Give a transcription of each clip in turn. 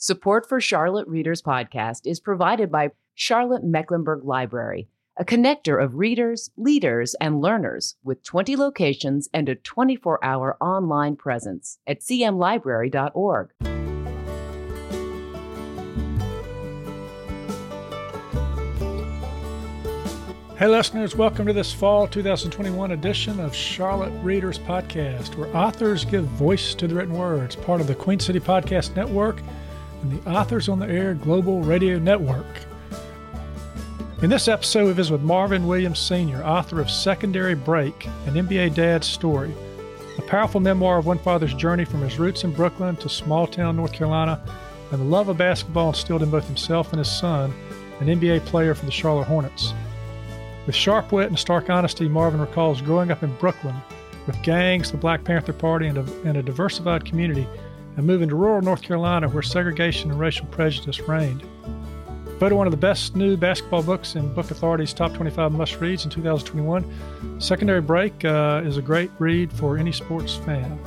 Support for Charlotte Readers Podcast is provided by Charlotte Mecklenburg Library, a connector of readers, leaders, and learners with 20 locations and a 24 hour online presence at cmlibrary.org. Hey, listeners, welcome to this fall 2021 edition of Charlotte Readers Podcast, where authors give voice to the written words, part of the Queen City Podcast Network and the Authors on the Air Global Radio Network. In this episode, we visit with Marvin Williams Sr., author of Secondary Break, an NBA dad's story, a powerful memoir of one father's journey from his roots in Brooklyn to small town North Carolina, and the love of basketball instilled in both himself and his son, an NBA player for the Charlotte Hornets. With sharp wit and stark honesty, Marvin recalls growing up in Brooklyn with gangs, the Black Panther Party, and a, and a diversified community, and moving to rural North Carolina where segregation and racial prejudice reigned. Voted one of the best new basketball books in Book Authority's top 25 must reads in 2021, Secondary Break uh, is a great read for any sports fan.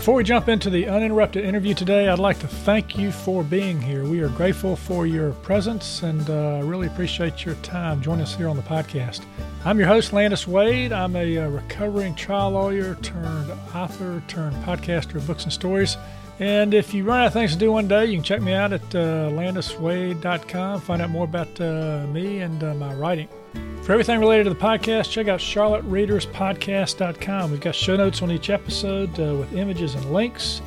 Before we jump into the uninterrupted interview today, I'd like to thank you for being here. We are grateful for your presence and uh, really appreciate your time joining us here on the podcast. I'm your host, Landis Wade. I'm a, a uh, recovering trial lawyer turned author turned podcaster of books and stories. And if you run out of things to do one day, you can check me out at uh, landiswade.com, find out more about uh, me and uh, my writing. For everything related to the podcast, check out charlottereaderspodcast.com. We've got show notes on each episode uh, with images and links.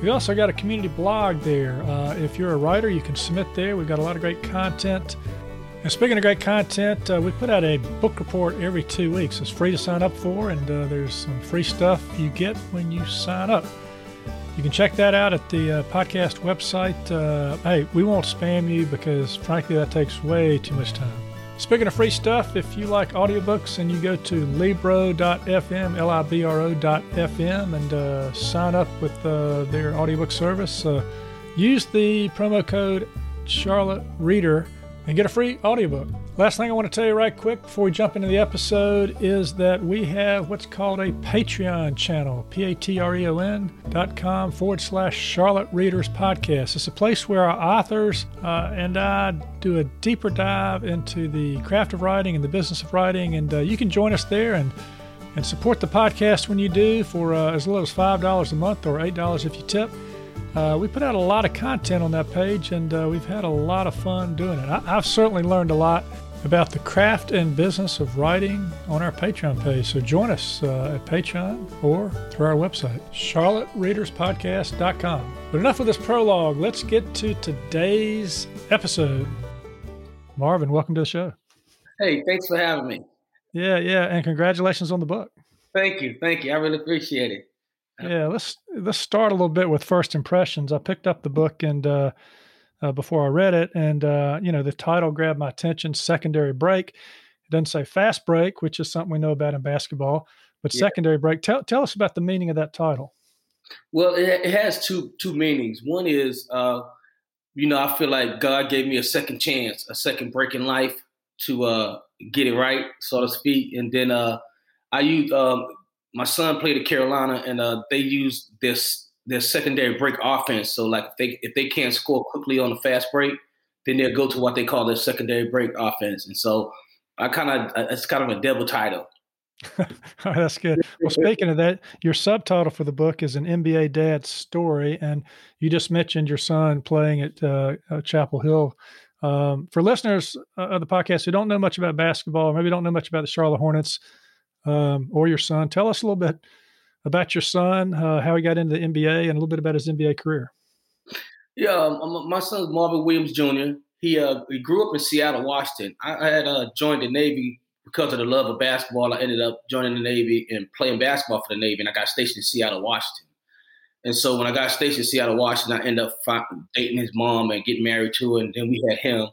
We've also got a community blog there. Uh, if you're a writer, you can submit there. We've got a lot of great content. And speaking of great content, uh, we put out a book report every two weeks. It's free to sign up for, and uh, there's some free stuff you get when you sign up. You can check that out at the uh, podcast website. Uh, hey, we won't spam you because, frankly, that takes way too much time. Speaking of free stuff, if you like audiobooks and you go to libro.fm, L-I-B-R-O.fm, and uh, sign up with uh, their audiobook service, uh, use the promo code Charlotte Reader and get a free audiobook. Last thing I want to tell you right quick before we jump into the episode is that we have what's called a Patreon channel, P-A-T-R-E-O-N dot com forward slash Charlotte Readers Podcast. It's a place where our authors uh, and I do a deeper dive into the craft of writing and the business of writing, and uh, you can join us there and and support the podcast when you do for uh, as little as $5 a month or $8 if you tip. Uh, we put out a lot of content on that page, and uh, we've had a lot of fun doing it. I, have certainly learned a lot about the craft and business of writing on our Patreon page. So join us uh, at Patreon or through our website, charlottereaderspodcast.com. But enough of this prologue. Let's get to today's episode. Marvin, welcome to the show. Hey, thanks for having me. Yeah, yeah, and congratulations on the book. Thank you, thank you. I really appreciate it. Yeah, let's let's start a little bit with first impressions. I picked up the book and uh, uh, before I read it, and uh, you know the title grabbed my attention. Secondary break. It doesn't say fast break, which is something we know about in basketball, but yeah. secondary break. Tell tell us about the meaning of that title. Well, it, it has two two meanings. One is, uh, you know, I feel like God gave me a second chance, a second break in life to uh, get it right, so to speak, and then uh, I use um, my son played at Carolina, and uh, they use this their secondary break offense. So like if they if they can't score quickly on a fast break, then they'll go to what they call their secondary break offense. And so I kind of it's kind of a double title. That's good. Well, speaking of that, your subtitle for the book is an NBA dad's story, and you just mentioned your son playing at uh, uh, Chapel Hill. Um, for listeners uh, of the podcast who don't know much about basketball, or maybe don't know much about the Charlotte Hornets, um, or your son. Tell us a little bit about your son, uh, how he got into the NBA, and a little bit about his NBA career. Yeah, um, my son's Marvin Williams Jr. He uh, he grew up in Seattle, Washington. I, I had uh, joined the Navy because of the love of basketball. I ended up joining the Navy and playing basketball for the Navy, and I got stationed in Seattle, Washington. And so when I got stationed in Seattle, Washington, I ended up dating his mom and getting married to her, and then we had him.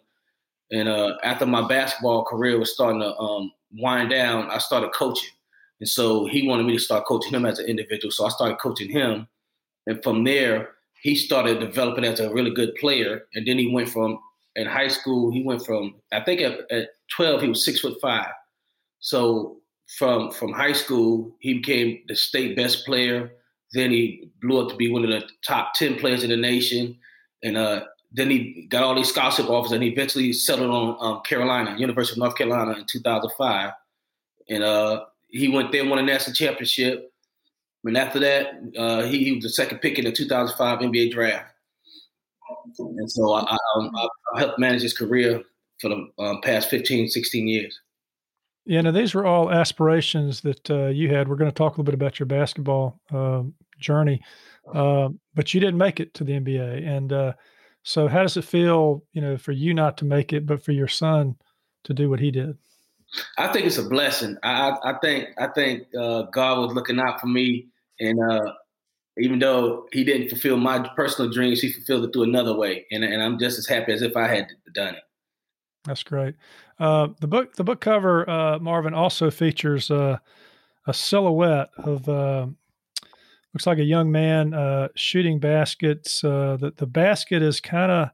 And uh, after my basketball career was starting to um, wind down, I started coaching. And so he wanted me to start coaching him as an individual. So I started coaching him. And from there, he started developing as a really good player. And then he went from, in high school, he went from, I think at, at 12, he was six foot five. So from, from high school, he became the state best player. then he blew up to be one of the top ten players in the nation, and uh, then he got all these scholarship offers, and he eventually settled on um, Carolina, University of North Carolina, in 2005, and uh, he went there, won a national championship. And after that, uh, he, he, was the second pick in the 2005 NBA draft. And so I, I, um, I helped manage his career for the um, past 15, 16 years. Yeah, now these were all aspirations that uh, you had. We're going to talk a little bit about your basketball uh, journey, uh, but you didn't make it to the NBA. And uh, so, how does it feel, you know, for you not to make it, but for your son to do what he did? I think it's a blessing. I, I think I think uh, God was looking out for me, and uh, even though He didn't fulfill my personal dreams, He fulfilled it through another way, and, and I'm just as happy as if I had done it. That's great. Uh, the book the book cover, uh, Marvin, also features uh, a silhouette of uh, looks like a young man shooting baskets. The the basket is kind of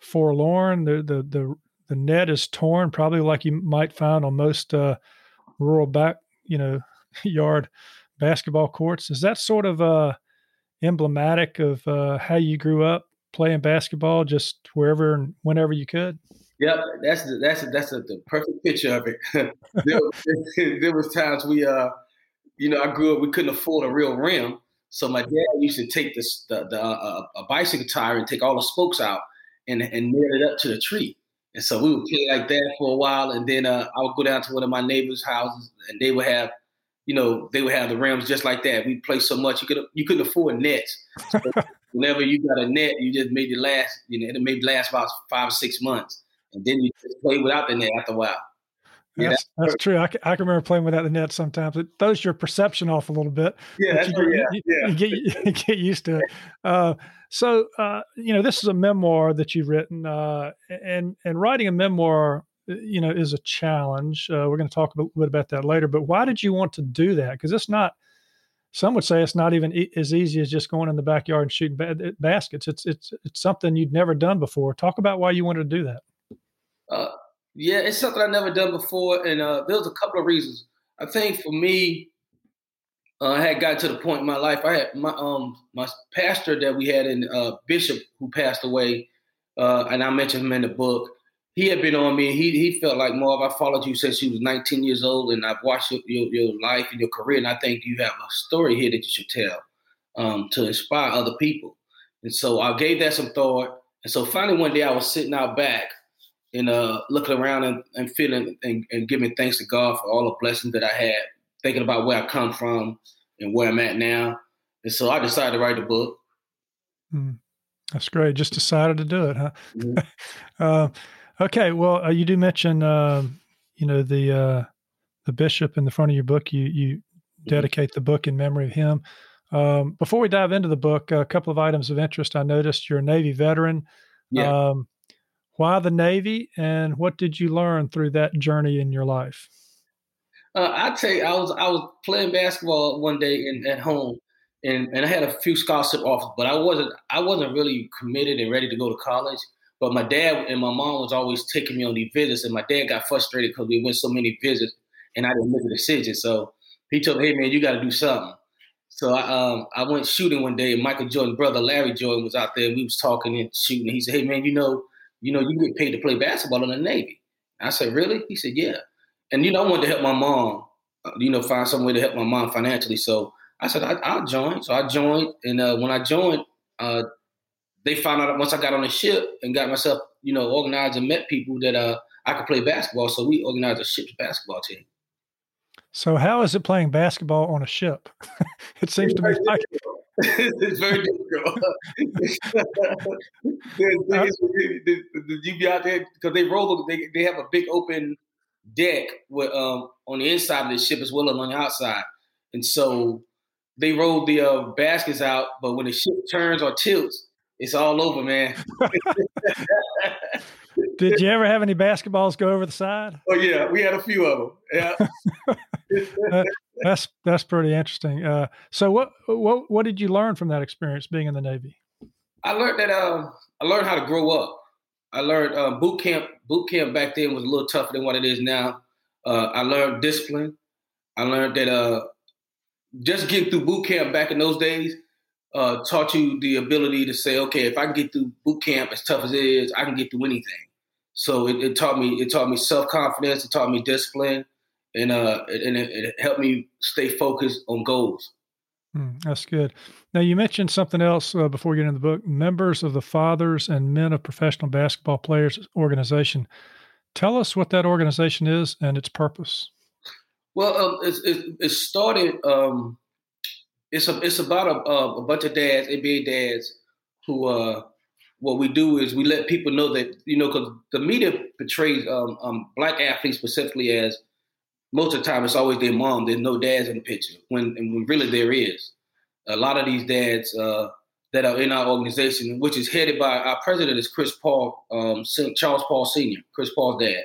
forlorn. The, the the the net is torn, probably like you might find on most uh, rural back you know yard basketball courts. Is that sort of uh, emblematic of uh, how you grew up playing basketball, just wherever and whenever you could? Yep, that's the, that's that's the perfect picture of it. there, there, was times we, uh, you know, I grew up. We couldn't afford a real rim, so my dad used to take this the, the uh, a bicycle tire and take all the spokes out and and nail it up to the tree. And so we would play like that for a while, and then uh, I would go down to one of my neighbors' houses, and they would have, you know, they would have the rims just like that. We play so much you could you couldn't afford nets. So whenever you got a net, you just made it last. You know, it made last about five or six months, and then you just play without the net after a while. Yeah, that's, that's true. I can, I can remember playing without the net sometimes. It throws your perception off a little bit. Yeah, you, get, yeah, you, yeah. You get, you get used to it. Uh, so, uh, you know, this is a memoir that you've written, uh, and and writing a memoir, uh, you know, is a challenge. Uh, we're going to talk a little bit about that later. But why did you want to do that? Because it's not. Some would say it's not even e- as easy as just going in the backyard and shooting ba- baskets. It's it's it's something you'd never done before. Talk about why you wanted to do that. Uh, yeah, it's something I've never done before, and uh, there was a couple of reasons. I think for me, uh, I had gotten to the point in my life. I had my um my pastor that we had in uh, Bishop who passed away, uh, and I mentioned him in the book. He had been on me. He he felt like Marv. I followed you since you was 19 years old, and I've watched your, your, your life and your career, and I think you have a story here that you should tell um, to inspire other people. And so I gave that some thought. And so finally one day I was sitting out back and uh, looking around and, and feeling and, and, giving thanks to God for all the blessings that I had, thinking about where I come from and where I'm at now. And so I decided to write the book. Mm, that's great. Just decided to do it, huh? Mm-hmm. uh, okay. Well, uh, you do mention, uh, you know, the uh, the bishop in the front of your book. You you mm-hmm. dedicate the book in memory of him. Um, before we dive into the book, a couple of items of interest. I noticed you're a Navy veteran. Yeah. Um, why the Navy, and what did you learn through that journey in your life? Uh, I tell you, I was I was playing basketball one day in, at home, and, and I had a few scholarship offers, but I wasn't I wasn't really committed and ready to go to college. But my dad and my mom was always taking me on these visits, and my dad got frustrated because we went so many visits, and I didn't make a decision. So he told me, "Hey man, you got to do something." So I um, I went shooting one day, and Michael Jordan's brother Larry Jordan was out there. And we was talking and shooting. He said, "Hey man, you know." you know, you get paid to play basketball in the Navy. I said, really? He said, yeah. And, you know, I wanted to help my mom, uh, you know, find some way to help my mom financially. So I said, I, will join. So I joined. And uh, when I joined, uh, they found out once I got on the ship and got myself, you know, organized and met people that uh, I could play basketball. So we organized a ship's basketball team. So how is it playing basketball on a ship? it seems to me like it's very difficult. you be out there because they roll. They they have a big open deck with um on the inside of the ship as well as on the outside, and so they roll the uh, baskets out. But when the ship turns or tilts, it's all over, man. Did you ever have any basketballs go over the side? Oh yeah, we had a few of them. Yeah. that's that's pretty interesting. Uh, so what what what did you learn from that experience being in the Navy? I learned that um, I learned how to grow up. I learned um, boot camp. Boot camp back then was a little tougher than what it is now. Uh, I learned discipline. I learned that uh, just getting through boot camp back in those days uh, taught you the ability to say, okay, if I can get through boot camp as tough as it is, I can get through anything. So it, it taught me it taught me self confidence. It taught me discipline, and uh, and it, it, helped me stay focused on goals. Mm, that's good. Now you mentioned something else uh, before we get into the book. Members of the Fathers and Men of Professional Basketball Players organization. Tell us what that organization is and its purpose. Well, um, it, it, it, started. Um, it's a, it's about a, a, bunch of dads, NBA dads, who uh, what we do is we let people know that you know because the media portrays um, um, black athletes specifically as most of the time it's always their mom. There's no dads in the picture when when really there is. A lot of these dads uh, that are in our organization, which is headed by our president is Chris Paul, um, Charles Paul Senior, Chris Paul's dad.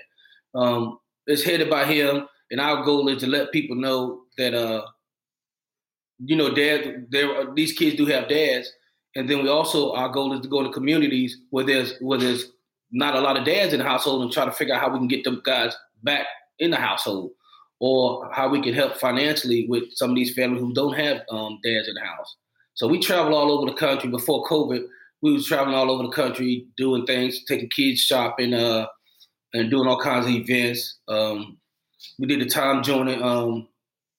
Um, it's headed by him and our goal is to let people know that uh, you know, dad, there these kids do have dads, and then we also our goal is to go to communities where there's where there's not a lot of dads in the household and try to figure out how we can get them guys back in the household, or how we can help financially with some of these families who don't have um, dads in the house. So we travel all over the country. Before COVID, we was traveling all over the country doing things, taking kids shopping, uh, and doing all kinds of events. Um, we did the Tom Joyner um,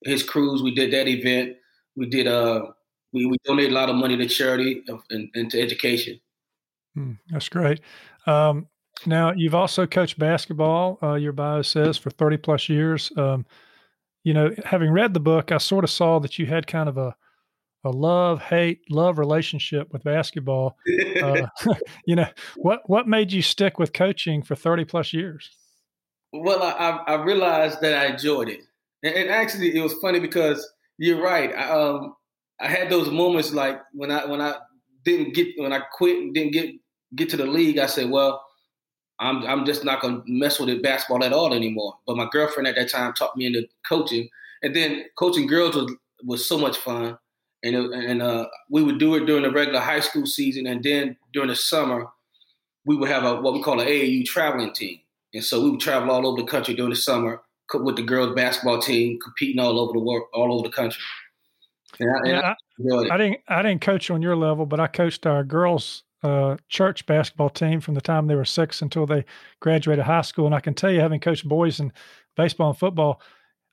his cruise. We did that event. We did uh we, we donated a lot of money to charity and, and to education. Hmm, that's great. Um, now you've also coached basketball. Uh, your bio says for thirty plus years. Um, you know, having read the book, I sort of saw that you had kind of a a love hate love relationship with basketball. Uh, you know, what what made you stick with coaching for thirty plus years? Well, I, I realized that I enjoyed it, and, and actually, it was funny because you're right. I, um, I had those moments like when I when I didn't get when I quit and didn't get get to the league. I said, well, I'm I'm just not gonna mess with it basketball at all anymore. But my girlfriend at that time taught me into coaching, and then coaching girls was was so much fun. And it, and uh, we would do it during the regular high school season, and then during the summer, we would have a what we call an AAU traveling team. And so we would travel all over the country during the summer with the girls basketball team, competing all over the world, all over the country. And I, yeah, I, I, didn't I didn't coach on your level, but I coached our girls uh, church basketball team from the time they were six until they graduated high school. And I can tell you, having coached boys in baseball and football,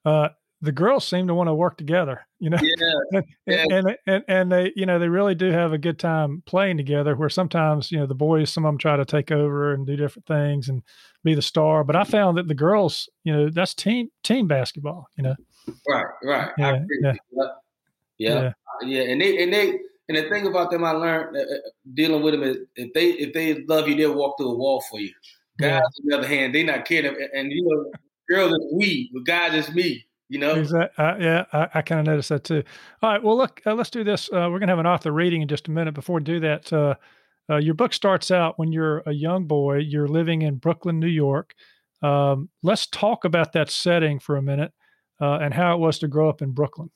uh, the girls seem to want to work together, you know, yeah, yeah. And, and, and they, you know, they really do have a good time playing together where sometimes, you know, the boys, some of them try to take over and do different things and be the star. But I found that the girls, you know, that's team, team basketball, you know? Right. Right. Yeah. Yeah. yeah. yeah. Yeah. And they, and they, and the thing about them, I learned uh, uh dealing with them is if they, if they love you, they'll walk through a wall for you. Guys, yeah. on the other hand, they not kidding. And, you know, girls is we, but guys is me. You know, exactly. Uh, yeah, I, I kind of noticed that too. All right, well, look, uh, let's do this. Uh, we're gonna have an author reading in just a minute. Before we do that, uh, uh, your book starts out when you're a young boy. You're living in Brooklyn, New York. Um, let's talk about that setting for a minute uh, and how it was to grow up in Brooklyn.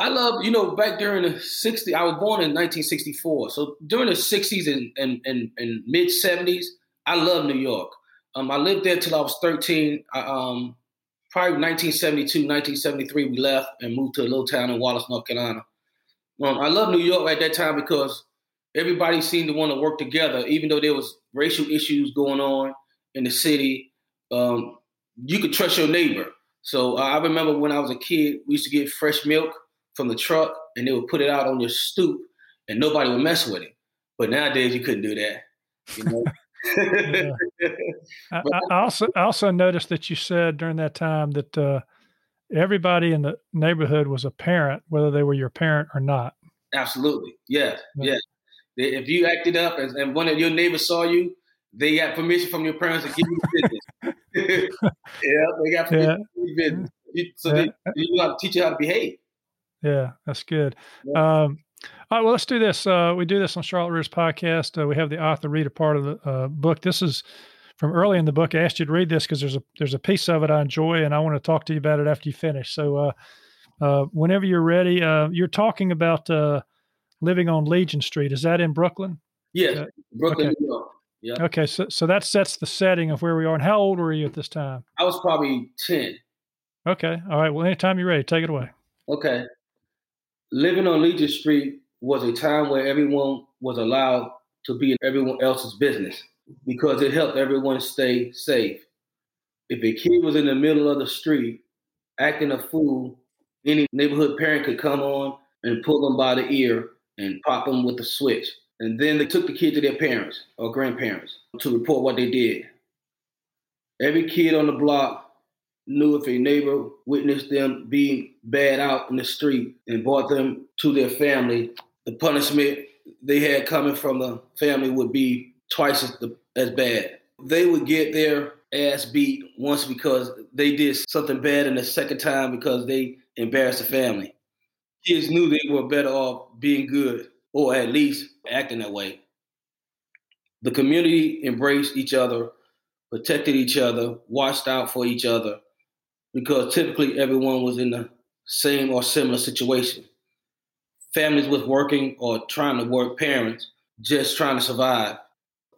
I love, you know, back during the 60s, I was born in 1964. So during the 60s and, and, and, and mid 70s, I love New York. Um, I lived there till I was 13. I, um, probably 1972, 1973, we left and moved to a little town in Wallace, North Carolina. Um, I love New York at that time because everybody seemed to want to work together, even though there was racial issues going on in the city. Um, you could trust your neighbor. So uh, I remember when I was a kid, we used to get fresh milk from the truck, and they would put it out on your stoop, and nobody would mess with it. But nowadays, you couldn't do that. You know? I, I, also I also noticed that you said during that time that uh, everybody in the neighborhood was a parent, whether they were your parent or not. Absolutely, yes, yeah. yes. If you acted up and, and, one of your neighbors saw you, they got permission from your parents to give you business. yeah, they got permission yeah. to give you business. You, so yeah. they, you got to teach you how to behave. Yeah, that's good. Yeah. Um, all right, well, let's do this. Uh, we do this on Charlotte Readers podcast. Uh, we have the author read a part of the uh, book. This is from early in the book. I asked you to read this because there's a there's a piece of it I enjoy, and I want to talk to you about it after you finish. So, uh, uh, whenever you're ready, uh, you're talking about living on Legion Street. Is that in Brooklyn? Yeah, Brooklyn, okay. New York. Yeah. Okay, so so that sets the setting of where we are. And how old were you at this time? I was probably ten. Okay. All right. Well, anytime you're ready, take it away. Okay. Living on Legion Street was a time where everyone was allowed to be in everyone else's business because it helped everyone stay safe. If a kid was in the middle of the street acting a fool, any neighborhood parent could come on and pull them by the ear and pop them with the switch. And then they took the kid to their parents or grandparents to report what they did. Every kid on the block knew if a neighbor witnessed them being bad out in the street and brought them to their family, the punishment they had coming from the family would be twice as, the, as bad. They would get their ass beat once because they did something bad, and the second time because they embarrassed the family. Kids knew they were better off being good or at least acting that way. The community embraced each other, protected each other, watched out for each other, because typically everyone was in the same or similar situation. Families with working or trying to work parents just trying to survive.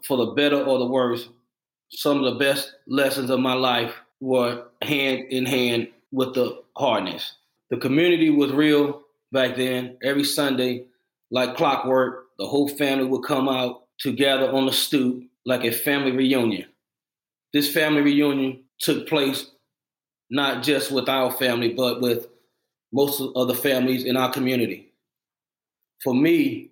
For the better or the worse, some of the best lessons of my life were hand in hand with the hardness. The community was real back then. Every Sunday, like clockwork, the whole family would come out together on the stoop like a family reunion. This family reunion took place not just with our family, but with most of the families in our community. For me,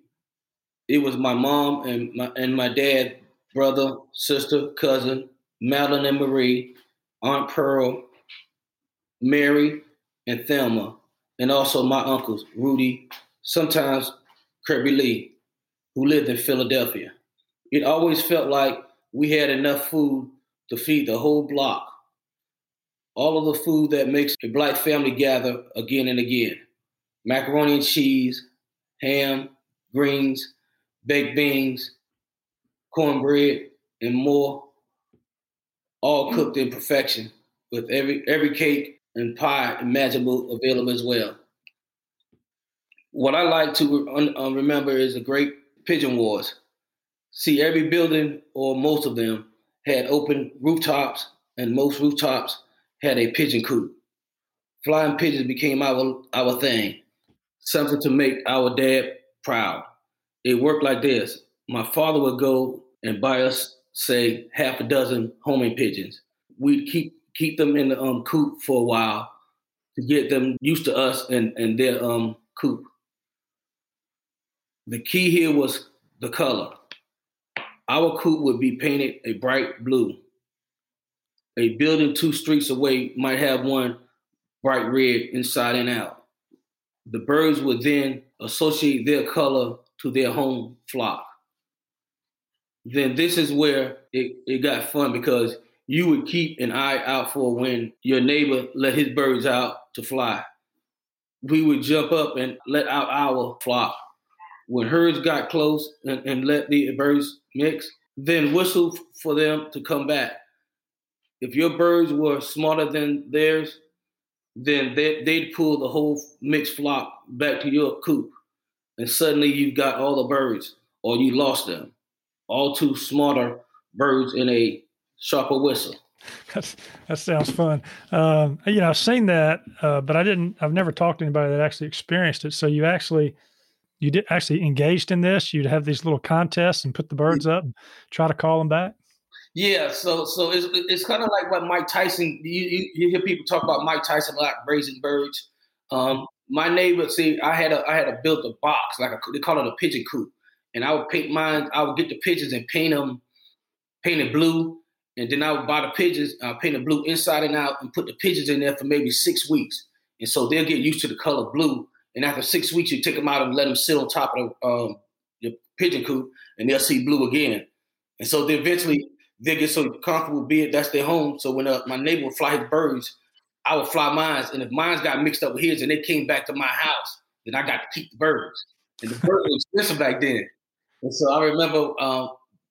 it was my mom and my and my dad, brother, sister, cousin, Madeline and Marie, Aunt Pearl, Mary, and Thelma, and also my uncles, Rudy, sometimes Kirby Lee, who lived in Philadelphia. It always felt like we had enough food to feed the whole block. All of the food that makes a black family gather again and again. Macaroni and cheese, ham, greens, baked beans, cornbread, and more, all cooked in perfection with every, every cake and pie imaginable available as well. What I like to uh, remember is the great pigeon wars. See, every building or most of them had open rooftops, and most rooftops had a pigeon coop. Flying pigeons became our our thing, something to make our dad proud. It worked like this: my father would go and buy us, say, half a dozen homing pigeons. We'd keep keep them in the um, coop for a while to get them used to us and and their um, coop. The key here was the color. Our coop would be painted a bright blue. A building two streets away might have one bright red inside and out. The birds would then associate their color to their home flock. Then this is where it, it got fun because you would keep an eye out for when your neighbor let his birds out to fly. We would jump up and let out our flock when herds got close and, and let the birds mix, then whistle for them to come back. If your birds were smarter than theirs, then they, they'd pull the whole mixed flock back to your coop. And suddenly you've got all the birds, or you lost them. All too smarter birds in a sharper whistle. That's, that sounds fun. Um, you know, I've seen that, uh, but I didn't. I've never talked to anybody that actually experienced it. So you actually you did actually engaged in this. You'd have these little contests and put the birds up and try to call them back. Yeah, so so it's it's kind of like what Mike Tyson. You, you, you hear people talk about Mike Tyson a lot, raising birds. Um, my neighbor, see, I had a I had a built a box like a, they call it a pigeon coop, and I would paint mine. I would get the pigeons and paint them, paint it blue, and then I would buy the pigeons, uh, paint it blue inside and out, and put the pigeons in there for maybe six weeks, and so they'll get used to the color blue, and after six weeks, you take them out and let them sit on top of the, um, your pigeon coop, and they'll see blue again. And so they eventually they get so comfortable being that's their home. So when uh, my neighbor would fly his birds, I would fly mine, and if mine got mixed up with his and they came back to my house, then I got to keep the birds. And the birds were expensive back then. And so I remember um,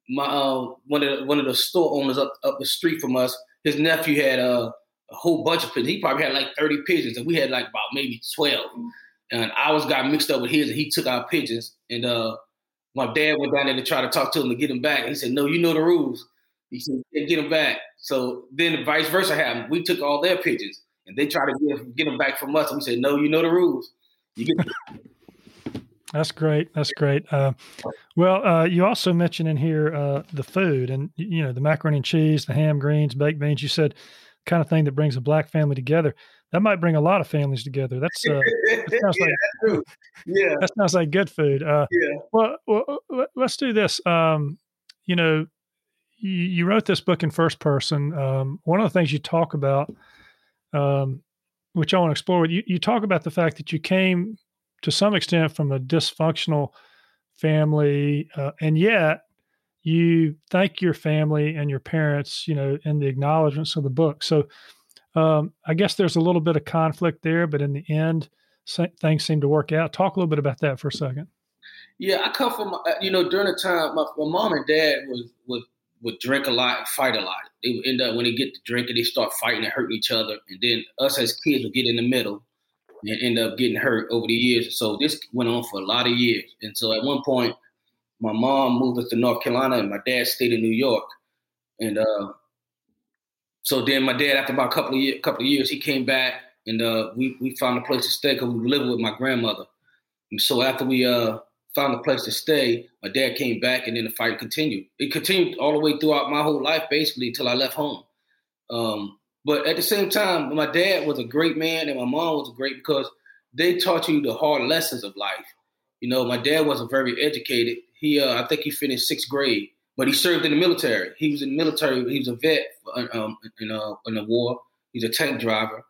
my uh, one of the, one of the store owners up up the street from us. His nephew had uh, a whole bunch of pigeons. He probably had like thirty pigeons, and we had like about maybe twelve and ours got mixed up with his, and he took our pigeons. And uh, my dad went down there to try to talk to him to get him back. And He said, "No, you know the rules." He said, "Get them back." So then, vice versa happened. We took all their pigeons, and they tried to get get them back from us. And we said, no, you know the rules. You get. That's great. That's great. Uh, well, uh, you also mentioned in here uh, the food and you know the macaroni and cheese, the ham, greens, baked beans. You said kind of thing that brings a black family together. That might bring a lot of families together. That's uh, that sounds yeah, like yeah, that sounds like good food. Uh, yeah. Well, well, let's do this. Um, you know, you, wrote this book in first person. Um, one of the things you talk about, um, which I want to explore, you you talk about the fact that you came to some extent from a dysfunctional family, uh, and yet you thank your family and your parents, you know, in the acknowledgments of the book. So um, I guess there's a little bit of conflict there, but in the end, things seem to work out. Talk a little bit about that for a second. Yeah, I come from uh, you know during the time my, my mom and dad was would would drink a lot and fight a lot. They would end up when they get to drinking, they start fighting and hurting each other, and then us as kids would get in the middle and end up getting hurt over the years. So this went on for a lot of years, and so at one point my mom moved us to North Carolina and my dad stayed in New York. And uh, so then my dad, after about a couple of years, couple of years, he came back and uh, we we found a place to stay because we living with my grandmother. And so after we uh, found a place to stay, my dad came back and then the fight continued. It continued all the way throughout my whole life, basically, until I left home. Um, but at the same time, my dad was a great man and my mom was great because they taught you the hard lessons of life. You know, my dad wasn't very educated, he, uh, I think he finished sixth grade, but he served in the military. He was in the military. He was a vet uh, um, in, uh, in the war. He's a tank driver.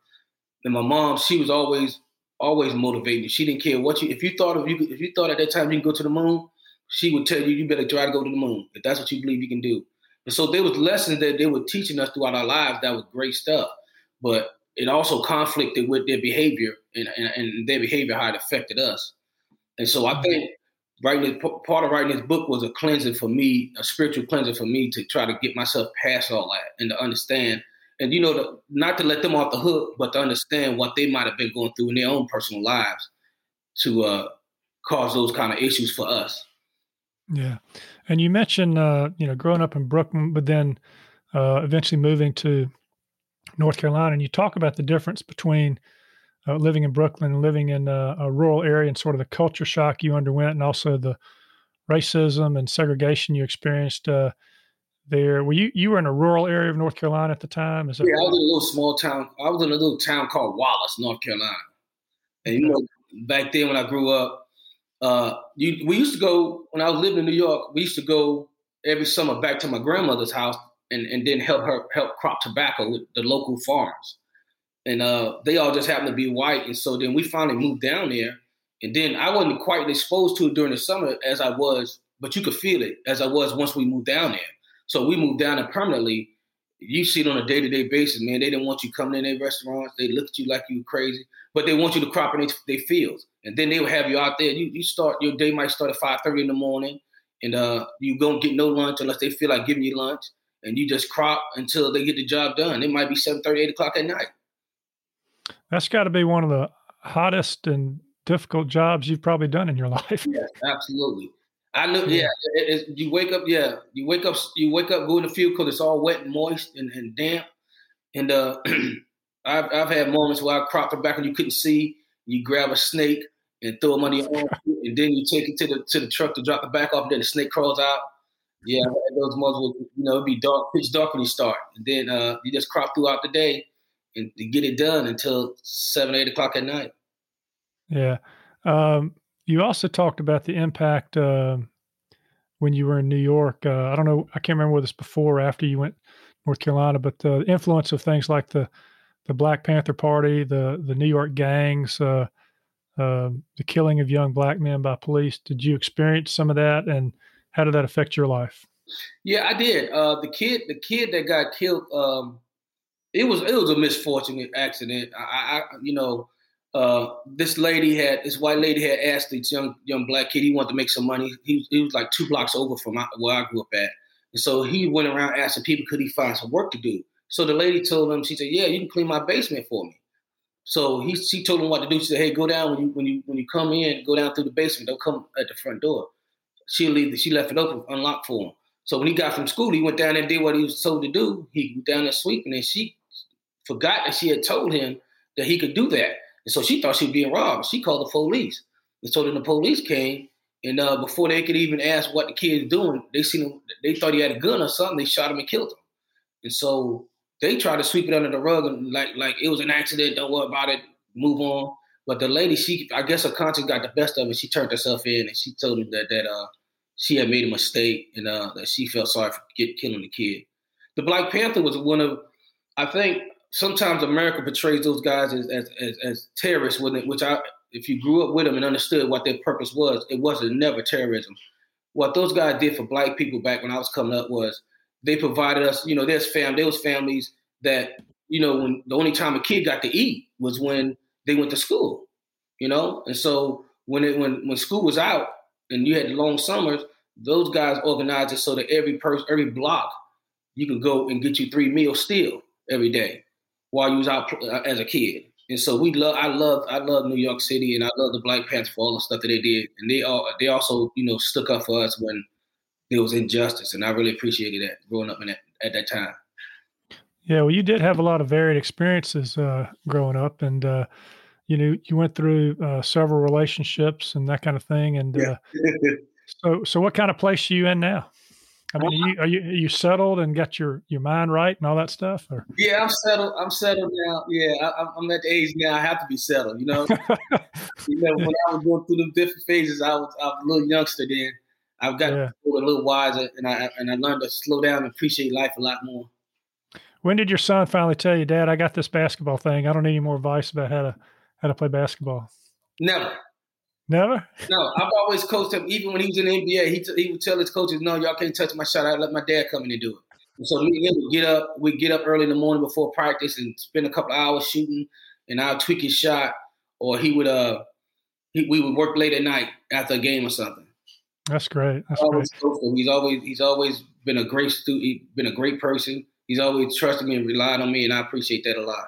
And my mom, she was always always motivating. She didn't care what you if you thought of you if you thought at that time you can go to the moon, she would tell you you better try to go to the moon if that's what you believe you can do. And so there was lessons that they were teaching us throughout our lives that was great stuff. But it also conflicted with their behavior and, and, and their behavior how it affected us. And so I mm-hmm. think writing part of writing this book was a cleansing for me, a spiritual cleansing for me to try to get myself past all that and to understand, and you know, to, not to let them off the hook, but to understand what they might have been going through in their own personal lives to uh, cause those kind of issues for us. Yeah, and you mentioned uh, you know growing up in Brooklyn, but then uh, eventually moving to North Carolina, and you talk about the difference between uh, living in Brooklyn and living in a, a, rural area and sort of the culture shock you underwent and also the racism and segregation you experienced uh, there. Were you you were in a rural area of North Carolina at the time? Is yeah, I was in a little small town. I was in a little town called Wallace, North Carolina. And you know, back then when I grew up, uh, you, we used to go when I was living in New York. We used to go every summer back to my grandmother's house and, and then help her help crop tobacco with the local farms and uh, they all just happened to be white. And so then we finally moved down there. And then I wasn't quite exposed to it during the summer as I was, but you could feel it as I was once we moved down there. So we moved down there permanently. You see it on a day to day basis, man. They didn't want you coming in their restaurants. They look at you like you crazy, but they want you to crop in their fields. And then they will have you out there. You, you start your day might start at five thirty in the morning, and uh, you don't get no lunch unless they feel like giving you lunch, and you just crop until they get the job done. It might be 7 30, 8 o'clock at night. That's got to be one of the hottest and difficult jobs you've probably done in your life. Yeah, absolutely. I know. Yeah, it, it, you wake up. Yeah, you wake up. You wake up, go in the field because it's all wet and moist and, and damp. And uh, I've I've had moments where I cropped it back and you couldn't see. You grab a snake and throw them under your arm, and then you take it to the to the truck to drop the back off. And then the snake crawls out. Yeah, those moments where you know it'd be dark, pitch dark when you start, and then uh, you just crop throughout the day and to get it done until seven, eight o'clock at night. Yeah. Um, you also talked about the impact uh, when you were in New York. Uh, I don't know, I can't remember whether it's before or after you went North Carolina, but the influence of things like the the Black Panther Party, the the New York gangs, uh, um, the killing of young black men by police. Did you experience some of that, and how did that affect your life? Yeah, I did. Uh, the kid, the kid that got killed um, it was it was a misfortunate accident. I, I you know, uh, this lady had this white lady had asked this young young black kid he wanted to make some money. He, he was like two blocks over from where I grew up at, and so he went around asking people could he find some work to do. So the lady told him, she said, "Yeah, you can clean my basement for me." So he she told him what to do. She said, "Hey, go down when you when you when you come in, go down through the basement. Don't come at the front door." She leave. She left it open, unlocked for him. So when he got from school, he went down and did what he was told to do. He went down there sweeping, and she forgot that she had told him that he could do that. And so she thought she was being robbed. She called the police. And so then the police came, and uh, before they could even ask what the kid's doing, they seen him. They thought he had a gun or something. They shot him and killed him. And so they tried to sweep it under the rug and like like it was an accident. Don't worry about it. Move on. But the lady, she I guess her conscience got the best of it. She turned herself in and she told him that that uh she had made a mistake and uh, that she felt sorry for get, killing the kid. The Black Panther was one of I think sometimes America portrays those guys as as, as, as terrorists, which I if you grew up with them and understood what their purpose was, it wasn't never terrorism. What those guys did for black people back when I was coming up was they provided us, you know, there's fam, there was families that, you know, when the only time a kid got to eat was when they went to school, you know? And so when it when when school was out and you had the long summers, those guys organized it so that every person, every block, you could go and get you three meals still every day while you was out uh, as a kid. And so we love, I love, I love New York City, and I love the Black Panthers for all the stuff that they did, and they all, they also, you know, stuck up for us when there was injustice, and I really appreciated that growing up in that at that time. Yeah, well, you did have a lot of varied experiences uh, growing up, and uh, you know, you went through uh, several relationships and that kind of thing. And yeah. Uh, so, so what kind of place are you in now? I mean, are you, are you, are you settled and got your, your mind right and all that stuff? Or? Yeah, I'm settled. I'm settled now. Yeah, I, am at the age now. I have to be settled. You know, you know, when I was going through the different phases, I was, I was a little youngster then. I've got yeah. a little wiser, and I and I learned to slow down and appreciate life a lot more. When did your son finally tell you, Dad, I got this basketball thing. I don't need any more advice about how to how to play basketball? Never. Never? No, I've always coached him. Even when he was in the NBA, he, t- he would tell his coaches, "No, y'all can't touch my shot. I let my dad come in and do it." And so me and him would get up. We get up early in the morning before practice and spend a couple hours shooting, and I'll tweak his shot, or he would uh, he, we would work late at night after a game or something. That's great. That's great. He's always he's always been a great student. He's been a great person. He's always trusted me and relied on me, and I appreciate that a lot.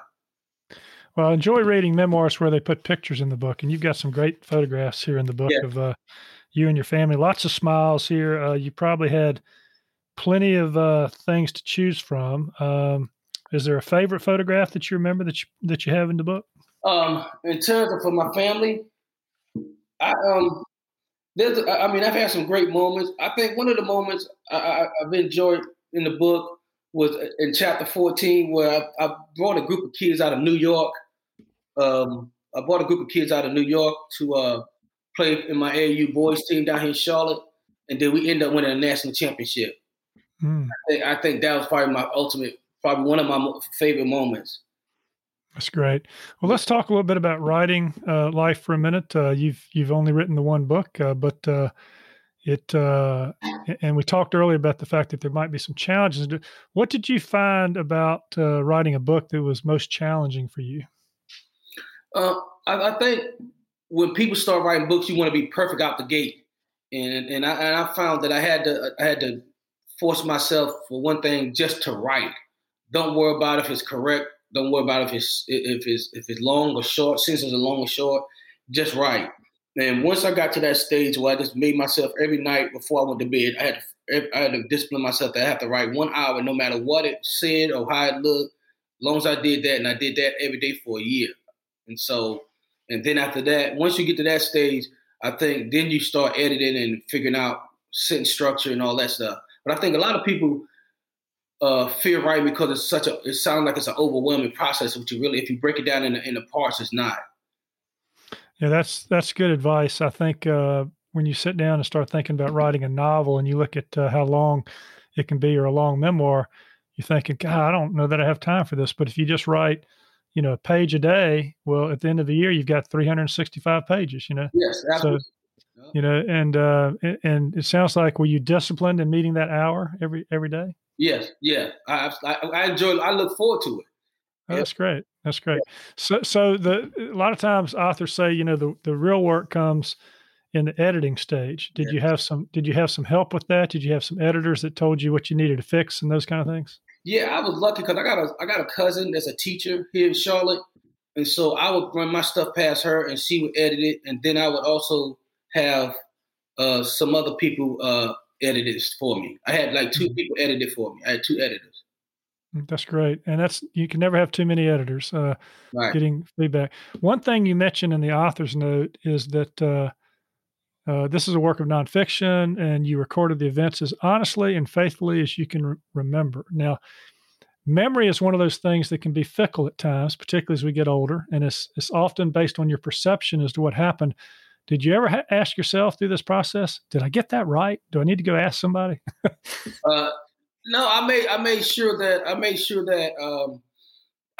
Well, I enjoy reading memoirs where they put pictures in the book, and you've got some great photographs here in the book yeah. of uh, you and your family. Lots of smiles here. Uh, you probably had plenty of uh, things to choose from. Um, is there a favorite photograph that you remember that you that you have in the book? Um, in terms of for my family, I um, there's I mean I've had some great moments. I think one of the moments I, I've enjoyed in the book was in chapter 14 where I, I, brought a group of kids out of New York um, I brought a group of kids out of New York to uh, play in my AAU boys team down here in Charlotte, and then we ended up winning a national championship. Mm. I, think, I think that was probably my ultimate, probably one of my favorite moments. That's great. Well, let's talk a little bit about writing uh, life for a minute. Uh, you've you've only written the one book, uh, but uh, it uh, and we talked earlier about the fact that there might be some challenges. What did you find about uh, writing a book that was most challenging for you? Uh, I, I, think when people start writing books, you want to be perfect out the gate, and and I, and I found that I had to I had to force myself for one thing just to write. Don't worry about if it's correct. Don't worry about if it's if it's if it's long or short. Since it's long or short, just write. And once I got to that stage where I just made myself every night before I went to bed, I had to, I had to discipline myself that I have to write one hour, no matter what it said or how it looked. As long as I did that, and I did that every day for a year. And so, and then after that, once you get to that stage, I think then you start editing and figuring out sentence structure and all that stuff. But I think a lot of people uh, fear writing because it's such a, it sounds like it's an overwhelming process, which you really, if you break it down in the, in parts, it's not. Yeah, that's that's good advice. I think uh, when you sit down and start thinking about writing a novel, and you look at uh, how long it can be or a long memoir, you're thinking, God, I don't know that I have time for this. But if you just write you know, a page a day. Well, at the end of the year, you've got 365 pages, you know? Yes, absolutely. So, you know, and, uh, and it sounds like, were you disciplined in meeting that hour every, every day? Yes. Yeah. I, I, I enjoy, I look forward to it. Oh, that's great. That's great. So, so the, a lot of times authors say, you know, the, the real work comes in the editing stage. Did yes. you have some, did you have some help with that? Did you have some editors that told you what you needed to fix and those kind of things? Yeah, I was lucky because I got a I got a cousin that's a teacher here in Charlotte, and so I would run my stuff past her, and she would edit it, and then I would also have uh, some other people uh, edit it for me. I had like two mm-hmm. people edit it for me. I had two editors. Mm, that's great, and that's you can never have too many editors uh, right. getting feedback. One thing you mentioned in the author's note is that uh, this is a work of nonfiction, and you recorded the events as honestly and faithfully as you can re- remember. Now, memory is one of those things that can be fickle at times, particularly as we get older, and it's it's often based on your perception as to what happened. Did you ever ha- ask yourself through this process, "Did I get that right? Do I need to go ask somebody?" uh, no, I made I made sure that I made sure that um,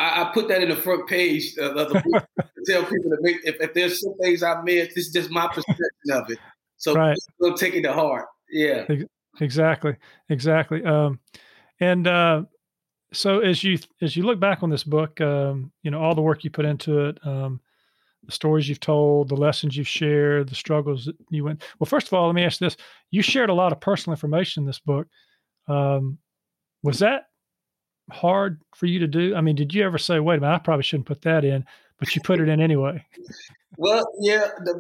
I, I, put that in the front page of, the book to tell people to make if, if, there's some things I missed, this is just my perception of it. So right. go take it to heart. Yeah. Exactly. Exactly. Um, and uh, so as you as you look back on this book, um, you know all the work you put into it, um, the stories you've told, the lessons you've shared, the struggles that you went. Well, first of all, let me ask this: you shared a lot of personal information in this book. Um, was that hard for you to do? I mean, did you ever say, "Wait a minute, I probably shouldn't put that in," but you put it in anyway? well, yeah, the,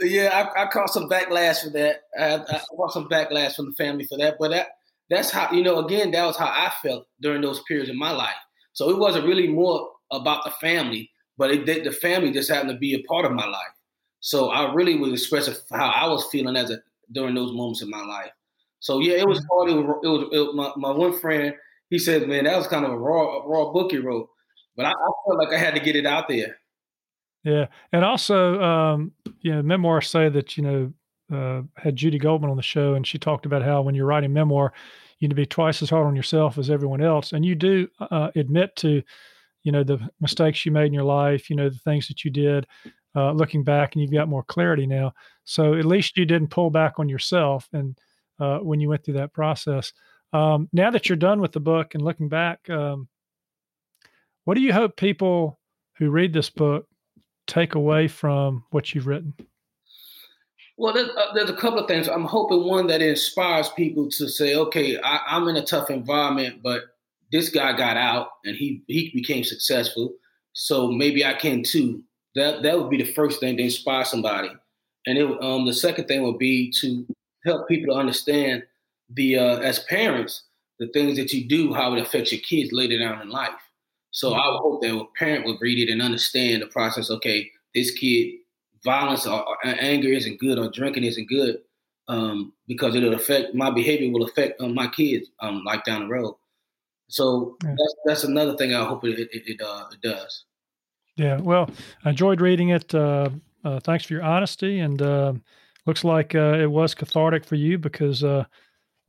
the, yeah, I, I caught some backlash for that. I, I caught some backlash from the family for that, but that that's how you know. Again, that was how I felt during those periods in my life. So it wasn't really more about the family, but it, the family just happened to be a part of my life. So I really was expressing how I was feeling as a during those moments in my life. So yeah, it was mm-hmm. hard. It was, it was, it was my, my one friend. He says, "Man, that was kind of a raw, a raw book he wrote," but I, I, felt like I had to get it out there. Yeah, and also, um, you know, memoirs say that you know uh, had Judy Goldman on the show, and she talked about how when you're writing memoir, you need to be twice as hard on yourself as everyone else, and you do uh, admit to, you know, the mistakes you made in your life, you know, the things that you did. Uh, looking back, and you've got more clarity now. So at least you didn't pull back on yourself, and uh, when you went through that process. Um, now that you're done with the book and looking back, um, what do you hope people who read this book take away from what you've written? Well, there's, uh, there's, a couple of things. I'm hoping one that inspires people to say, okay, I, am in a tough environment, but this guy got out and he he became successful, so maybe I can too. That that would be the first thing to inspire somebody, and it, um, the second thing would be to help people to understand the uh, as parents the things that you do, how it affects your kids later down in life. So mm-hmm. I would hope that a parent would read it and understand the process. Okay, this kid violence or, or anger isn't good, or drinking isn't good, um, because it'll affect my behavior will affect um, my kids um, like down the road. So yeah. that's that's another thing I hope it it, it, uh, it does. Yeah, well, I enjoyed reading it. Uh, uh, thanks for your honesty and um, looks like uh, it was cathartic for you because uh,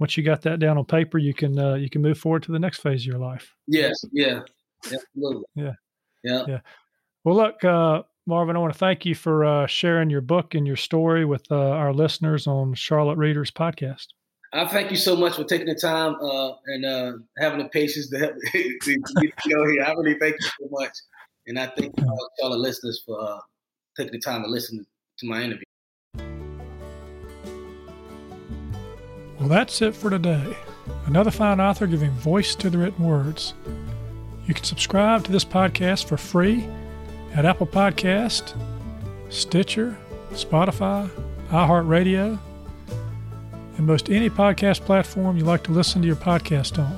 once you got that down on paper, you can uh, you can move forward to the next phase of your life. Yes, yeah, absolutely. Yeah, yeah, yeah. Well, look, uh, Marvin, I want to thank you for uh, sharing your book and your story with uh, our listeners on Charlotte Readers Podcast. I thank you so much for taking the time uh, and uh, having the patience to help me to know here. I really thank you so much, and I thank all the listeners for uh, taking the time to listen to my interview. Well, that's it for today. Another fine author giving voice to the written words. You can subscribe to this podcast for free at Apple Podcast, Stitcher, Spotify, iHeartRadio, and most any podcast platform you like to listen to your podcast on.